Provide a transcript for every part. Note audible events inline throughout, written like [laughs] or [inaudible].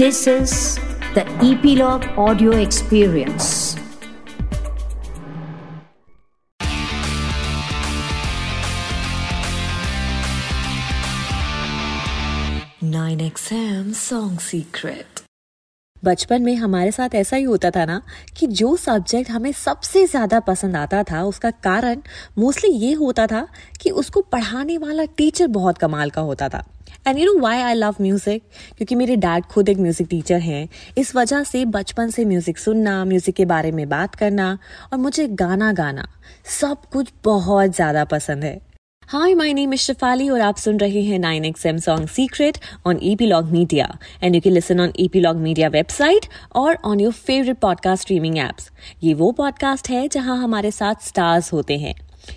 This is the Epilogue Audio Experience. Nine XM Song Secret. बचपन में हमारे साथ ऐसा ही होता था ना कि जो सब्जेक्ट हमें सबसे ज़्यादा पसंद आता था, उसका कारण मोस्टली ये होता था कि उसको पढ़ाने वाला टीचर बहुत कमाल का होता था and you know why I love music क्योंकि मेरे डैड खुद एक म्यूज़िक टीचर हैं। इस वजह से बचपन से म्यूज़िक सुनना म्यूज़िक के बारे में बात करना और मुझे गाना गाना सब कुछ बहुत ज़्यादा पसंद है। Hi my name is Shifali और आप सुन रहे हैं nine X M song secret on E P log media and you can listen on E P log media website और on your favourite podcast streaming apps ये वो podcast है जहाँ हमारे साथ स्टार्स होते हैं।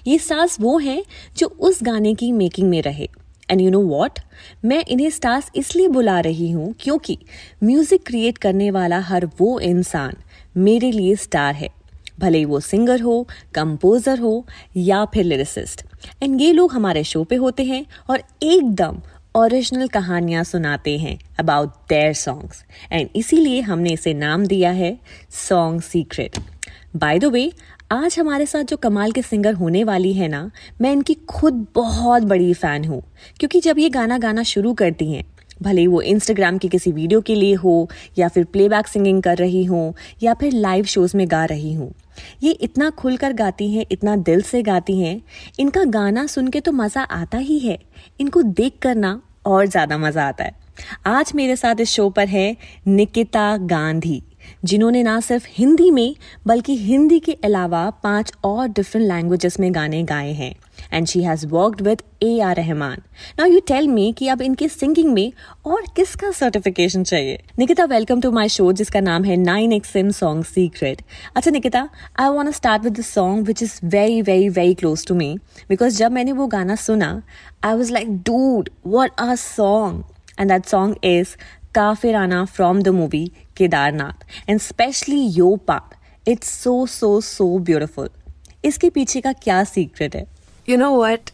ये स्टार्स वो हैं जो उस गाने की मेकिंग में रहे। एंड यू नो वॉट मैं इन्हें स्टार्स इसलिए बुला रही हूँ क्योंकि म्यूज़िक क्रिएट करने वाला हर वो इंसान मेरे लिए स्टार है। भले ही वो सिंगर हो कंपोजर हो या फिर लिरिसिस्ट एंड ये लोग हमारे शो पे होते हैं और एकदम ओरिजिनल कहानियाँ सुनाते हैं अबाउट देयर सॉन्ग्स एंड इसीलिए हमने इसे नाम दिया है song secret by the way आज हमारे साथ जो कमाल के सिंगर होने वाली है ना, मैं इनकी खुद बहुत बड़ी फ़ैन हूँ, क्योंकि जब ये गाना गाना शुरू करती हैं, भले वो इंस्टाग्राम के किसी वीडियो के लिए हो, या फिर प्लेबैक सिंगिंग कर रही हो, या फिर लाइव शोज़ में गा रही हूँ, ये इतना खुलकर गाती हैं, इतना दिल से गाती हैं, इनका गाना सुन के तो मज़ा आता ही है, इनको देख कर ना और ज़्यादा मज़ा आता है। आज मेरे साथ इस शो पर है निकिता गांधी। जिन्होंने ना सिर्फ़ हिंदी में, बल्कि हिंदी के अलावा पाँच और डिफरेंट लैंग्वेजेस में गाने गाए हैं। And she has worked with A R Rahman now you tell me कि अब इनके सिंगिंग में और किसका सर्टिफिकेशन चाहिए? Nikita welcome to my show जिसका नाम है nine X M song secret. अच्छा Nikita I want start with song which is very very very close to me because जब मैंने वो गाना सुना I was like dude what a song and that song is Kafirana from the movie Kedarnath and specially your part it's so so so beautiful इसके पीछे का क्या secret है? You know what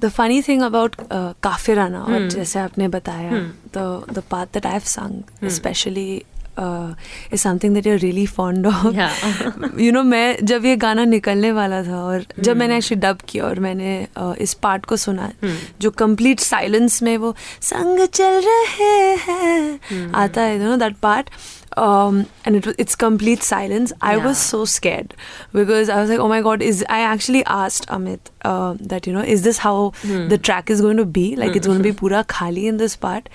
the funny thing about Kafirana और जैसे आपने बताया the the part that I have sung specially is something that you're really fond of you know मैं जब ये गाना निकलने वाला था और जब hmm. मैंने एक्चुअली डब किया और मैंने uh, इस पार्ट को सुना hmm. जो कंप्लीट साइलेंस में वो संग चल रहे हैं hmm. आता है you know that part um, and it, it's complete silence. I yeah. was so scared because I was like, oh my god, is I actually asked Amit uh, that you know, is this how hmm. the track is going to be? Like hmm. it's going to be pura khali in this part,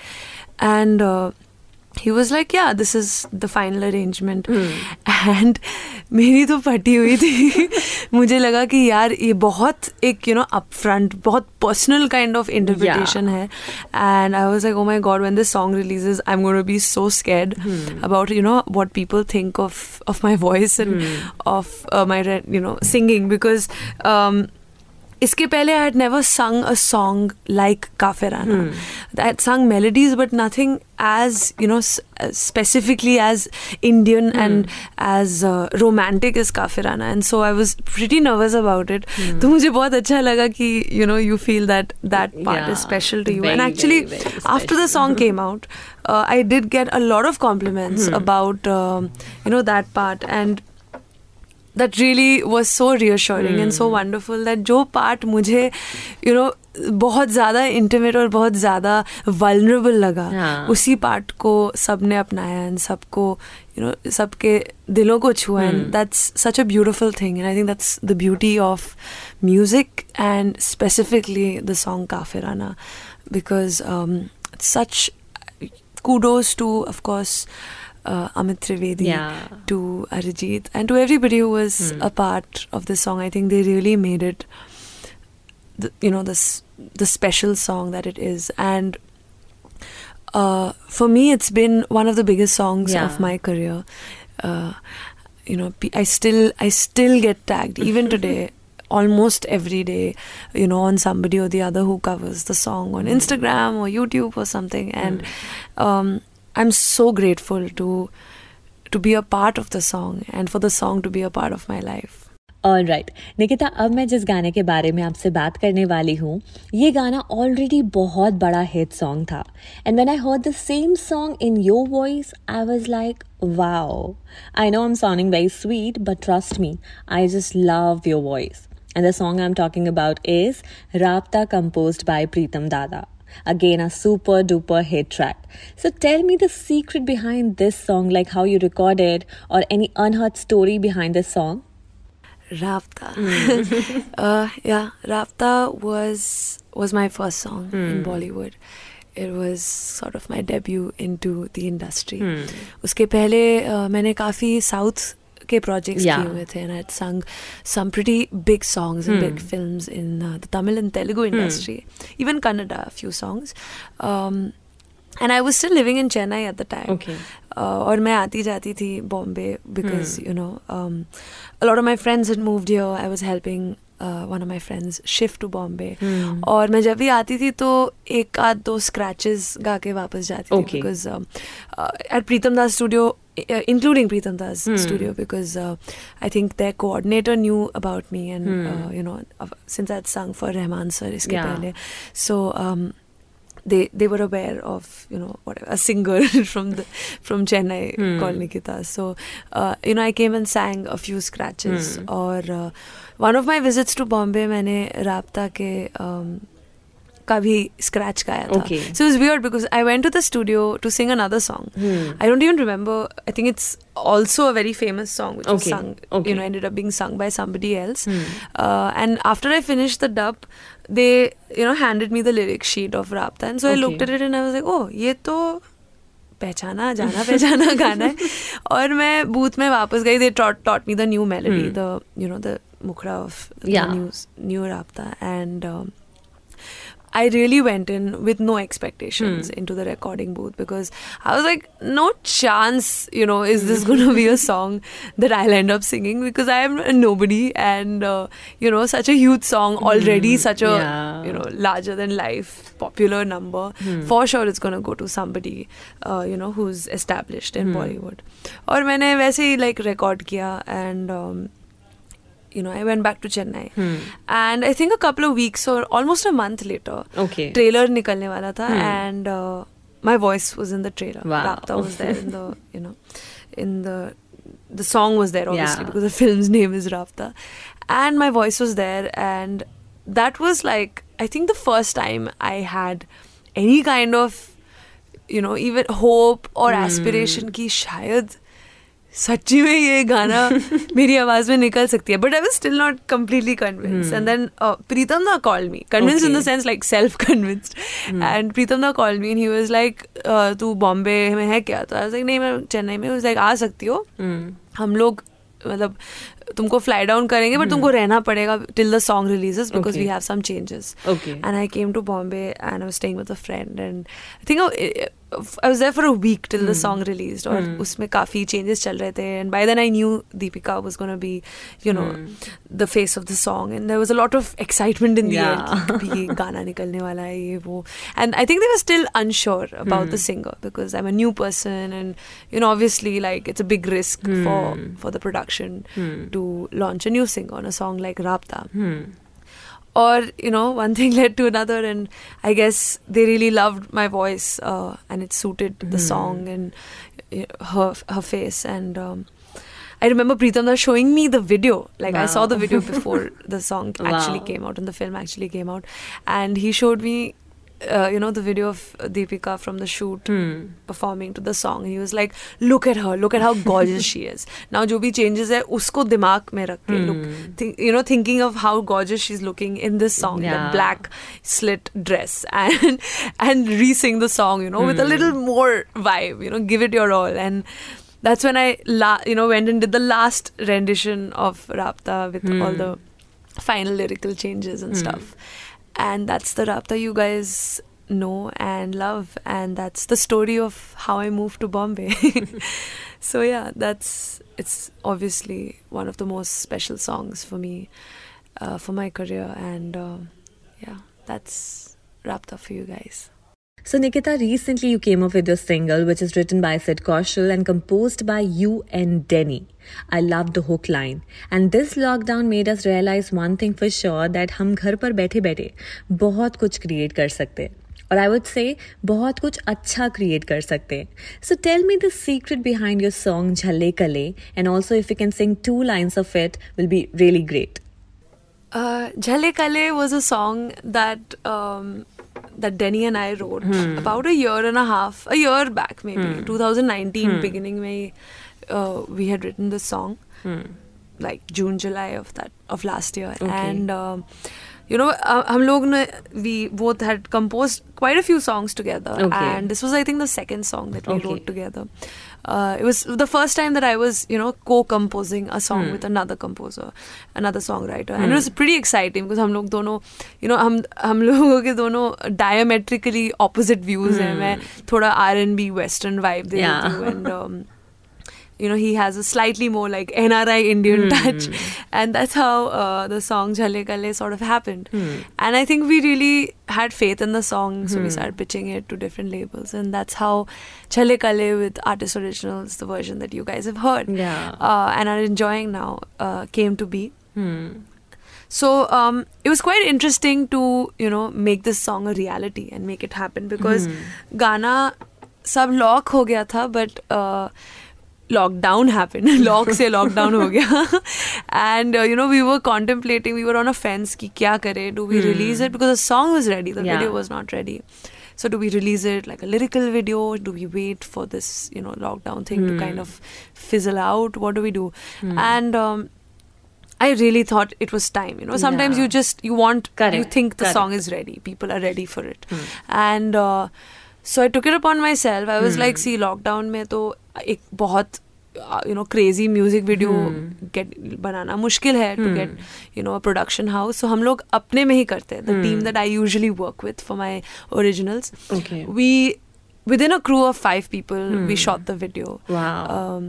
and uh, he was like yeah this is the final arrangement and मेरी तो फटी हुई थी। मुझे लगा कि यार ये बहुत एक यू नो अप फ्रंट बहुत पर्सनल काइंड ऑफ़ इंटरप्रिटेशन है। And I was like oh my god when this song releases I'm gonna be so scared about you know what people think of of my voice and of my you know singing because इसके पहले I had never sung a song like Kafirana I sung melodies but nothing as you know specifically as Indian and as romantic is Kafirana and so I was pretty nervous about it तो मुझे बहुत अच्छा लगा कि you know you feel that that part is special to you and actually after the song came out I did get a lot of compliments about you know that part and that really was so reassuring mm. and so wonderful that जो part मुझे you know बहुत ज़्यादा intimate और बहुत ज़्यादा vulnerable लगा हाँ. उसी पार्ट को सब ने अपनाया एंड सबको यू नो सबके दिलों को छुआ and that's such a beautiful thing and I think that's the beauty of music and specifically the song Kafirana because such kudos to of course uh, Amit Trivedi, yeah. to Arijit, and to everybody who was mm. a part of this song. I think they really made it, the, you know, this the special song that it is. And uh, for me, it's been one of the biggest songs yeah. of my career. Uh, you know, I still I still get tagged even today. [laughs] almost every day, you know, on somebody or the other who covers the song on hmm. Instagram or YouTube or something. And mm. um, I'm so grateful to to be a part of the song and for the song to be a part of my life. All right Nikita अब मैं जिस गाने के बारे में आपसे बात करने वाली हूँ ये गाना ऑलरेडी बहुत बड़ा हिट सॉन्ग था and when I heard the same song in your voice I was like wow I know I am sounding very sweet but trust me I just love your voice And the song I'm talking about is Rapta composed by Pritam Dada. Again, a super duper hit track. So tell me the secret behind this song, like how you recorded, or any unheard story behind this song. Raabta. Mm. [laughs] uh, yeah, Raabta was was my first song mm. in hmm. Bollywood. It was sort of my debut into the industry. Hmm. Uske pehle uh, मैंने south. के projects yeah. किए हुए थे and I had sung some pretty big songs in big hmm. films in uh, the Tamil and Telugu hmm. industry even Kannada. a few songs. Um, and I was still living in Chennai at the time और मैं आती जाती थी Bombay because you know a lot of my friends had moved here I was helping one of my friends shift to Bombay और मैं जब भी आती थी तो एक आध दो स्क्रैच गा के वापस जाती थी because at Pritam Das studio including Pritam Das studio because I think the coordinator knew about me and you know since I sung for Rahman sir इसके पहले सो they they were aware of you know whatever a singer from the from Chennai Hmm. called Nikita. So uh, you know I came and sang a few scratches. Hmm. Or uh, one of my visits to Bombay, मैंने राबता के um, का भी scratch गाया था। So is weird because I went to the studio to sing another song I don't even remember I think it's also a very famous song and being sung by somebody else and after I finish the dub they you know handed me the lyrics sheet of Raabta and so I look and I oh ये तो पहचाना जाना पहचाना [laughs] गाना है। और मैं booth में वापस गई they taught me the new melody the you know the mukhda of new new Raabta and I really went in with no expectations Hmm. into the recording booth because I was like, no chance, you know, is this going to be a song that I'll end up singing because I am a nobody and, uh, you know, such a huge song already, such a, Hmm. Yeah. you know, larger than life, popular number. Hmm. For sure it's going to go to somebody, uh, you know, who's established in Hmm. Bollywood. और मैंने वैसे ही like record किया and, um, you know, I went back to Chennai. Hmm. And I think a couple of weeks or almost a month later, okay. trailer nikalne wala tha hmm. and uh, my voice was in the trailer. Wow. Raabta was there in the, [laughs] you know, in the, the song was there obviously yeah. because the [laughs] film's name is Raabta. And my voice was there and that was like, I think the first time I had any kind of, you know, even hope or hmm. aspiration ki shayad सच्ची में ये गाना [laughs] मेरी आवाज़ में निकल सकती है but I was still not completely convince and then Pritam ना call me convince in the sense like self convinced and Pritam ना call me and he was like तू बॉम्बे में है क्या? तो आई लाइक नहीं मैं चेन्नई में वाज लाइक आ सकती हो. Hmm. हम लोग मतलब तुमको फ्लाई डाउन करेंगे बट तुमको hmm. रहना पड़ेगा till the song releases because we have some changes and I came to Bombay and I was staying with a friend and I think I was there for a week till the song release और hmm. उसमें काफ़ी changes चल रहे थे and by then I knew Deepika was gonna be you know the face of the song and there was a lot of excitement in the गाना निकलने वाला है ये वो. And I think they were still unsure about the singer because I'm a new person and you know obviously like it's a big risk for for the production to to launch a new singer on a song like Raabta Hmm. or you know one thing [laughs] led to another and i guess they really loved my voice uh, and it suited the song and her her face and um, I remember Pritam showing me the video. Like I saw the video [laughs] before the song actually Wow. came out and the film actually came out, and he showed me, uh, you know the video of Deepika from the shoot hmm. performing to the song he was like look at her look at how gorgeous she is [laughs] now जो changes है usko दिमाग में रख hmm. look you know thinking of how gorgeous she's looking in this song yeah. that black slit dress [laughs] and and re-sing the song you know hmm. with a hmm. little more vibe you know give it your all and that's when I la- you know went and did the last rendition of Raabta with all hmm. the final lyrical changes and hmm. stuff and that's the Raabta you guys know and love and that's the story of how I moved to Bombay. [laughs] so yeah, that's it's obviously one of the most special songs for me uh, for my career and uh, yeah, that's Raabta for you guys. So, Nikita, recently you came up with your single, which is written by Sid Kaushal and composed by you and Denny. I loved the hook line. And this lockdown made us realize one thing for sure that हम घर पर बैठे बैठे बहुत कुछ create कर सकते हैं और आई वुड से बहुत कुछ अच्छा क्रिएट कर सकते हैं so tell me the secret behind your song झले कले and also if you can sing two lines of it will be really great Jhale Kale was a song that um, that Denny and I wrote about a year and a half, a year back maybe, 2019 beginning में uh, we had written this song, like June July of that of last year, Okay. and um, you know uh, हम लोग ने we both had composed quite a few songs together, Okay. and this was I think the second song that we Okay. wrote together. Uh, it was the first time that I was, you know, co-composing a song with another composer, another songwriter, and it was pretty exciting because हम लोग दोनों, you know, हम हम लोगों के दोनों diametrically opposite views हैं. मैं थोड़ा R&B western vibe दे Yeah. देती हूँ and um, you know he has a slightly more like NRI Indian mm. touch, and that's how uh, the song Jhalle Kale sort of happened. Mm. And I think we really had faith in the song, so mm. we hmm. started pitching it to different labels, and that's how Jhalle Kale with Artist Originals, the version that you guys have heard yeah. uh, and are enjoying now, uh, came to be. Hmm. So um, it was quite interesting to you know make this song a reality and make it happen because mm. Ghana सब lock हो गया था but lockdown happen lock [laughs] से lockdown हो गया and you no we were contemplating we were on a fence कि क्या करें do we release it because the song was ready the Yeah. Video was not ready so do we release it like a lyrical video do we wait for this you know lockdown thing to kind of fizzle out what do we do and um, i really thought it was time you know sometimes Yeah. you just you want you Correct, think the correct. song is ready people are ready for it and uh, so i took it upon myself i was like see lockdown में तो एक बहुत you know crazy music video get बनाना मुश्किल है to get you know production house so हम लोग अपने में ही करते हैं the team that I usually work with for my originals Okay. we within a crew of five people we shot the video Wow. um,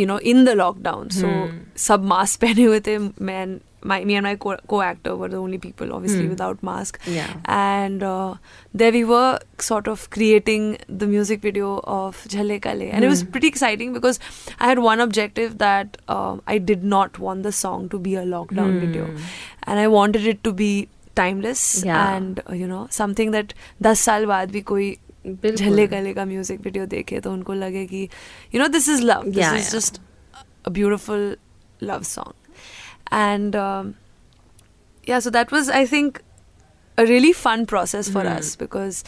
you know in the lockdown so sub mask pehne hue the man my me and my co- actor were the only people obviously mm. without mask yeah and uh, there we were sort of creating the music video of Jhalle Kale and mm. it was hmm. pretty exciting because I had one objective that uh, I did not want the song to be a lockdown mm. video and I wanted it to be timeless yeah. and uh, you know something that 10 साल बाद भी कोई झल्ले गले का music video देखे तो उनको लगे कि you know love is love is is just a beautiful love and um, yeah so that was i think a really fun process for us because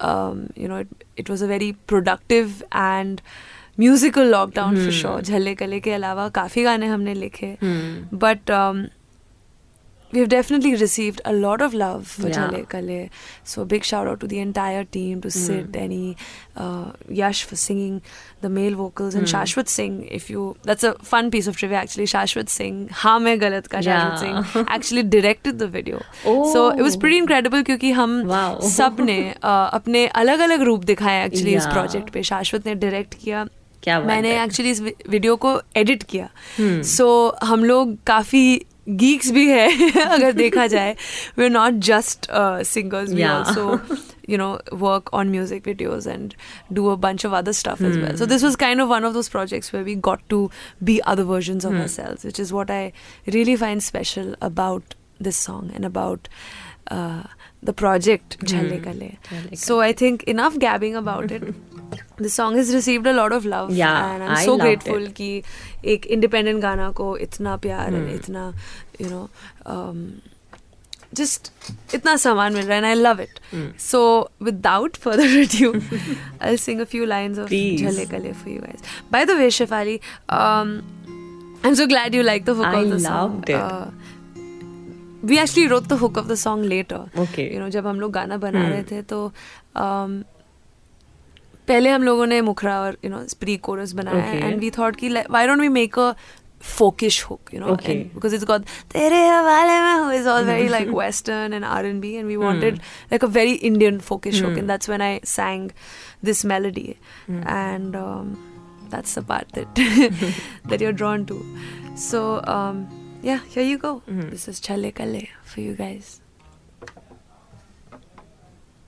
um, you know it, it was a very productive and musical lockdown for sure झल्ले कले के अलावा काफ़ी गाने हमने लिखे but um, we have definitely received a lot of love Challe Kalle so big shout out to the entire team to Sid and Yash for singing the male vocals and Shashwat Singh if you that's a fun piece of trivia actually Shashwat Singh हाँ मैं गलत का Shashwat Singh actually directed the video so it was pretty incredible क्योंकि हम सबने [laughs] अपने अलग-अलग रूप दिखाए एक्चुअली इस प्रोजेक्ट पे। शाश्वत ने डायरेक्ट किया। मैंने एक्चुअली इस वीडियो को एडिट किया। सो so, हम लोग काफ़ी गीक्स भी है [laughs] अगर देखा जाए। We are not just singers we also you know work on music videos and do a bunch of other stuff as well so this was kind of one of those projects where we got to be other version of our selves which is what I really find special about this song and about the project Jhalle Kalle so I think enough gabbing about it the song is received a lot of love so grateful कि एक independent गाना को इतना प्यार and इतना you know just इतना सामान मिल रहा है I love it so without further ado I sing a few lines of Jhalle Kalle for you guys by the way Shefali I'm so glad you like the hook of the song we actually wrote the hook of the song later you know जब हम लोग गाना बना रहे थे तो पहले हम लोगों ने मुखरा और यू नो प्री कोरस बनाया एंड वी थॉट कि why don't we make a folkish hook you know because it's got Tere Hawale में who is all very like western and R and B and we wanted like a very Indian folkish hook and that's when I sang this melody and that's the part that that you are drawn to so yeah you go this is छले कले for you guys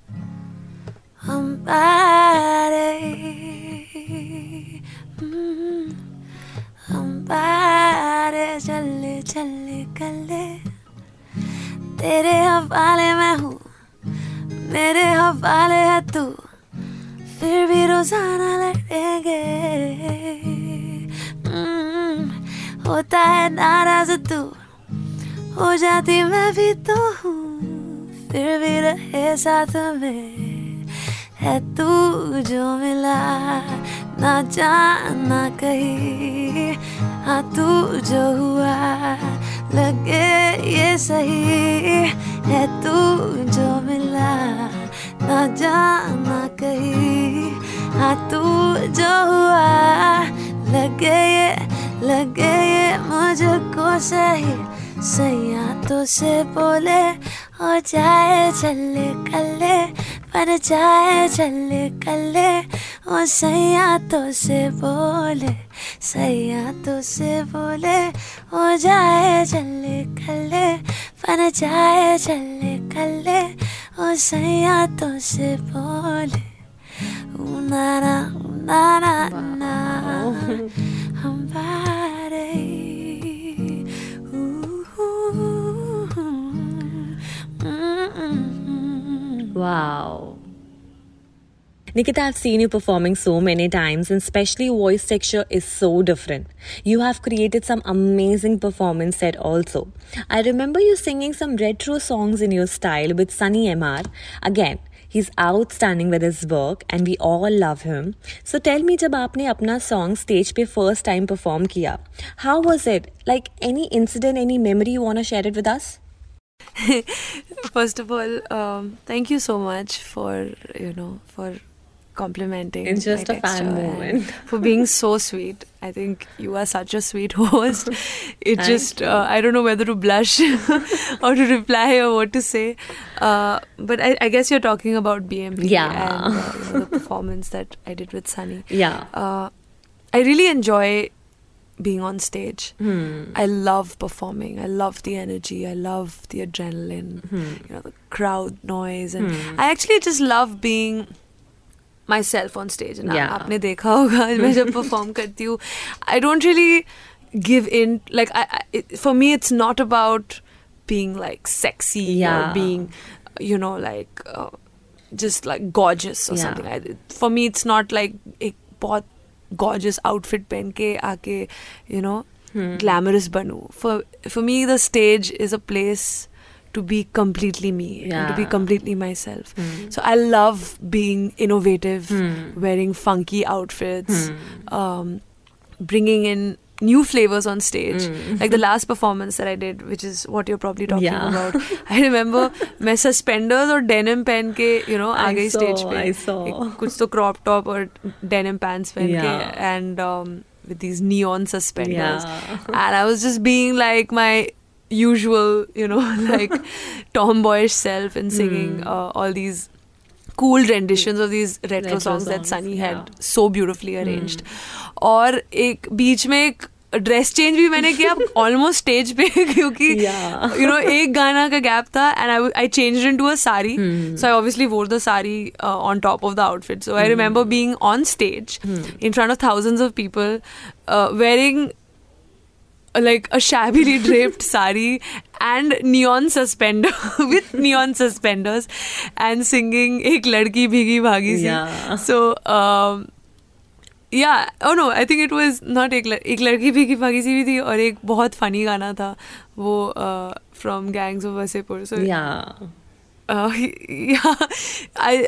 Mm-hmm. हमारे हमारे चले चले कले तेरे हवाले में हूँ मेरे हवाले है तू। फिर भी रोज़ाना लड़ेंगे। हम्म, होता है नाराज़ तू हो जाती मैं भी तो हूँ। फिर भी रहे साथ में। है तू जो मिला, ना जाना कहीं। हाँ तू जो हुआ, लगे ये सही। है तू जो मिला, ना जाना कहीं। हाँ तू जो हुआ, लगे ये लगे ये मुझको सही। सैया तो से बोले, हो जाए चले कले बन जाए चले कले, ओ सैयातों से बोले, सैया तो से बोले हो जाए चले कल, पर जाए चले कले, ओ सैयातों से बोले। ऊ ना ना Wow. Nikita, I've seen you performing so many times, and especially your voice texture is so different. You have created some amazing performance set also. I remember you singing some retro songs in your style with Sunny MR. Again, he's outstanding with his work and we all love him. So tell me जब आपने अपना song stage पे first time perform किया, how was it? Like any incident, any memory you want to share it with us? [laughs] First of all, um, thank you so much for you know for complimenting. It's just a fan moment. [laughs] for being so sweet. I think you are such a sweet [laughs] host. It just uh, I don't know whether to blush or to reply or what to say. Uh, but I, I guess you're talking about BMP Yeah. and uh, you know, the performance that I did with Sunny. Yeah. Uh, I really enjoy being on stage. Hmm. I love performing. I love the energy. I love the adrenaline. Hmm. You know, the crowd noise, and Hmm. I actually just love being myself on stage. And Yeah. आपने देखा होगा [laughs] मैं जब perform [laughs] करती हूँ, I don't really give in. Like I, I it, for me, it's not about being like sexy Yeah. or being, you know, like. Uh, just like gorgeous or Yeah. something. I, for me, it's not like एक बहुत gorgeous outfit पहन के आके you know Hmm. glamorous बनूं. For for me, the stage is a place to be completely me and to be Yeah. completely myself. Hmm. So I love being innovative, Hmm. wearing funky outfits, Hmm. um, bringing in new flavors on stage. Hmm. [laughs] Like the last performance that I did, which is what you're probably talking Yeah. about. [laughs] I remember मैं suspenders और denim पहन के you know uh I गई saw, stage पे I saw. एक कुछ तो crop top और denim pants पहन के Yeah. and um, with these neon suspenders Yeah. and I was just being like my usual you know [laughs] like tomboyish self and singing Hmm. uh, all these cool renditions of these retro, Retro songs, that songs, Sunny had yeah. so beautifully arranged और एक बीच में एक dress change भी मैंने किया almost stage पे [laughs] क्योंकि you know एक गाना का गैप था and I I change into a sari so I obviously wore the sari on top of the outfit so I remember being on stage in front of thousands of people wearing like a shabbily drift sari and neon suspender with neon suspenders and singing Ek Ladki Bheegi Bhaagi so. Yeah oh no I think it was not Ek Ek Ladki भीगी भागी सी भी थी और एक बहुत funny गाना था वो from Gangs of Wasseypur so yeah I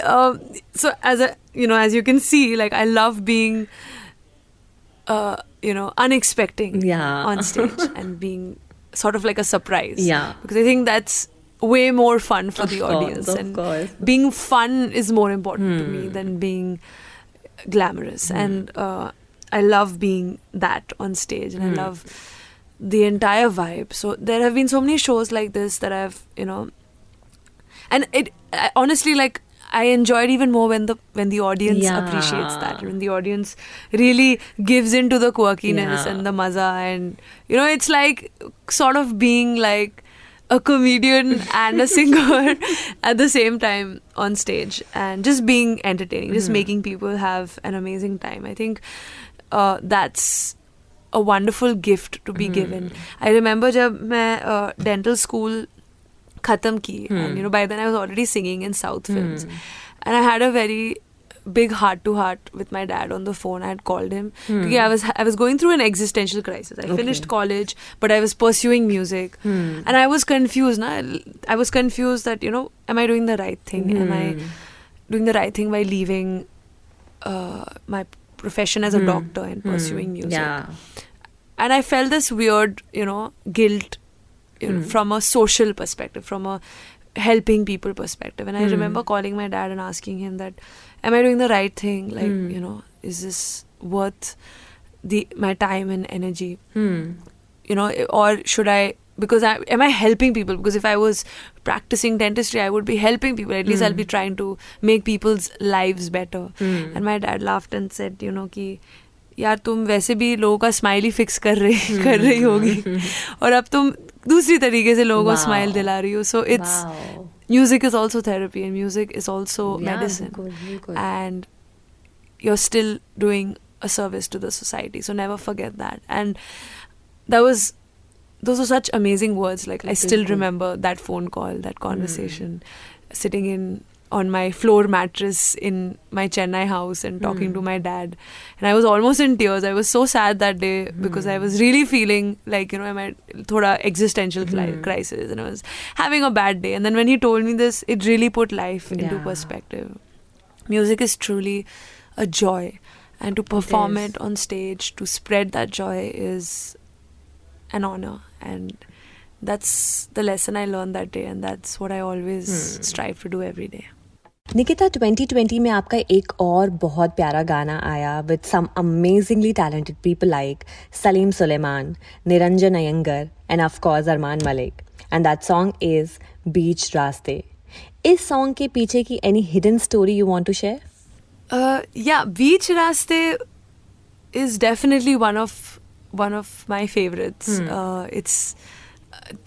so as a you know as you can see like I love being you know unexpecting yeah. on stage and being sort of like a surprise yeah because i think that's way more fun for of the course, audience and course. being fun is more important hmm. to me than being glamorous Hmm. and uh, i love being that on stage and Hmm. i love the entire vibe so there have been so many shows like this that i've you know and it I, honestly like i enjoyed even more when the when the audience Yeah. appreciates that when the audience really gives into the quirkiness Yeah. and the maza and you know it's like sort of being like a comedian and a singer [laughs] at the same time on stage and just being entertaining, just making people have an amazing time. I think uh, that's a wonderful gift to be given. I remember जब मैं uh, dental school खत्म की and you know by then I was already singing in South films and I had a very big heart to heart with my dad on the phone. I had called him hmm. because I was I was going through an existential crisis. I finished college, but I was pursuing music, hmm. and I was confused. Na? I was confused that you know, am I doing the right thing? Am I hmm. doing the right thing by leaving uh, my profession as a doctor and pursuing music? Yeah. and I felt this weird, you know, guilt you know, from a social perspective, from a helping people perspective. And I remember calling my dad and asking him that, am I doing the right thing? Like, you know, is this worth the my time and energy? Hmm. You know, or should I? Because I am I helping people? Because if I was practicing dentistry, I would be helping people. At least I'll be trying to make people's lives better. And my dad laughed and said, you know, कि यार तुम वैसे भी लोगों का smiley fix कर रही कर रही होगी [laughs] और अब तुम दूसरी तरीके से लोगों को Wow. स्माइल दिला रही हो so it's Wow. music is also therapy and music is also yeah, medicine good, good. and you're still doing a service to the society so never forget that and that was those were such amazing words like i still remember that phone call that hmm. conversation mm. sitting in on my floor mattress in my chennai house and talking to hmm. my dad. And i was almost in tears. I was so sad that day hmm. because i was really feeling like you know i'm at thoda existential cli- hmm. crisis. And i was having a bad day. And then when he told me this it really put life into perspective. Music is truly a joy. And to perform is. it on stage to spread that joy is an honor. And that's the lesson i learned that day. And that's what i always strive to do every day Nikita 2020 में आपका एक और बहुत प्यारा गाना आया with some amazingly talented people like Salim Sulaiman Niranjan Iyengar and of course Armaan Malik and that song is Beech Raaste इस song के पीछे की any hidden story you want to share yeah Beech Raaste Raste is definitely one of one of my favorites.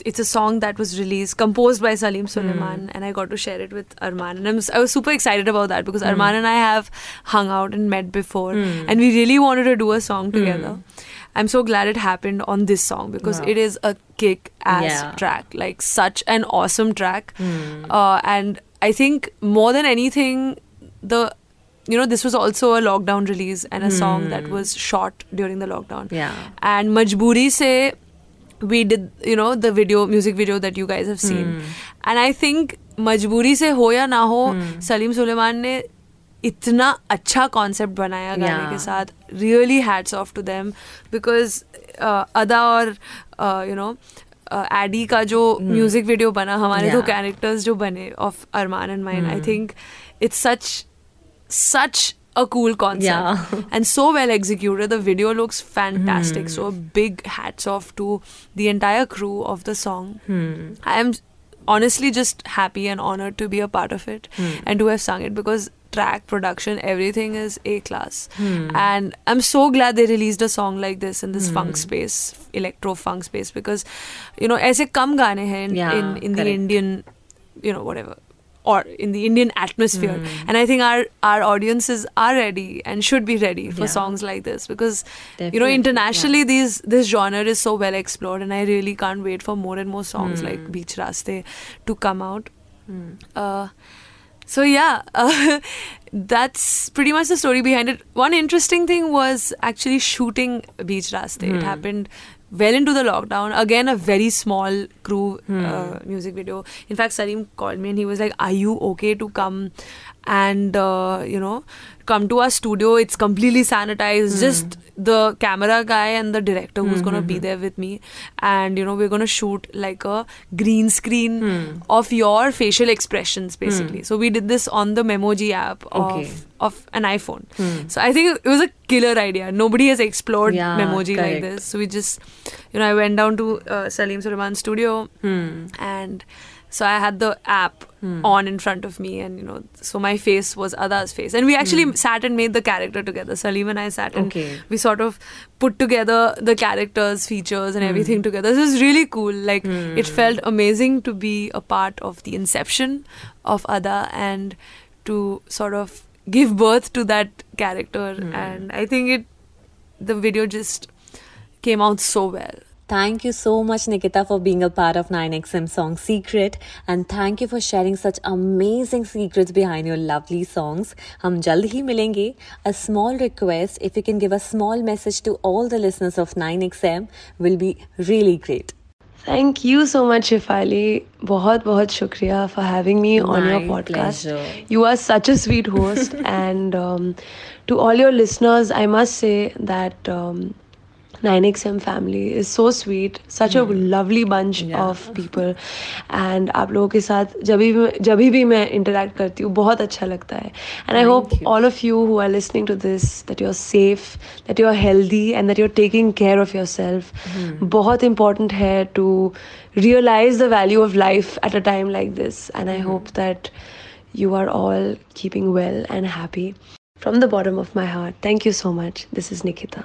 It's a song that was released, composed by Salim hmm. Sulaiman, and I got to share it with Armaan. And I'm, I was super excited about that because hmm. Armaan and I have hung out and met before, hmm. and we really wanted to do a song together. I'm so glad it happened on this song because Wow. it is a kick ass Yeah. track, like such an awesome track. Uh, and I think more than anything, the you know this was also a lockdown release and a song that was shot during the lockdown. Yeah. And Majburi se we did you know the video music video that you guys have seen mm. and i think majburi se ho ya na ho salim suleiman ne इतना अच्छा concept बनाया गाने Yeah. के साथ really hats off to them because Ada और you know एडी का जो म्यूज़िक वीडियो बना हमारे दो कैरेक्टर्स जो बने of Armaan and mine I think it's such such a cool concept yeah. [laughs] and so well executed. The video looks fantastic. Mm. So big hats off to the entire crew of the song. Mm. I am honestly just happy and honored to be a part of it mm. and to have sung it because track production everything is a class hmm. and i'm so glad they released a song like this in this funk hmm. space electro funk space because you know as a gaane in, yeah, in, in the indian you know whatever or in the Indian atmosphere. And I think our our audiences are ready and should be ready for Yeah. songs like this because you know Definitely, internationally these this genre is so well explored and I really can't wait for more and more songs like Beech Raste to come out. Uh, so yeah, uh, [laughs] that's pretty much the story behind it. One interesting thing was actually shooting Beech Raste. It happened well into the lockdown. Again, a very small crew uh, music video. In fact, Salim called me and he was like, "Are you okay to come and uh, you know come to our studio? It's completely sanitized. Hmm. Just the camera guy and the director who's hmm, gonna hmm, be there with me, and you know we're gonna shoot like a green screen of your facial expressions, basically. So we did this on the Memoji app of Okay. of an iPhone. So I think it was a killer idea. Nobody has explored Yeah, Memoji like this. So we just, you know, I went down to uh, Salim Sulaiman's studio and so I had the app Hmm. on in front of me, and you know, so my face was Ada's face, and we actually sat and made the character together. Salim and I sat and Hmm. Okay. we sort of put together the characters, features, and everything together. This was really cool. Like it felt amazing to be a part of the inception of Ada and to sort of give birth to that character. And I think it, the video just came out so well. Thank you so much, Nikita, for being a part of 9XM song Secret. And thank you for sharing such amazing secrets behind your lovely songs. हम जल्द ही मिलेंगे. A small request, if you can give a small message to all the listeners of 9XM, will be really great. Thank you so much, Shifali. बहुत बहुत शुक्रिया for having me on your My podcast. pleasure. You are such a sweet host, [laughs] and um, to all your listeners, I must say that um, 9XM family is so sweet, such a hmm. lovely bunch of people. And आप लोगों के साथ जब भी जब भी मैं interact करती हूँ बहुत अच्छा लगता है। And I hope all of you who are listening to this that you are safe that you are healthy and that you are taking care of yourself बहुत इंपॉर्टेंट है to realise the value of life at a time like this and I hope that you are all keeping well and happy From the bottom of my heart, thank you so much. This is Nikita.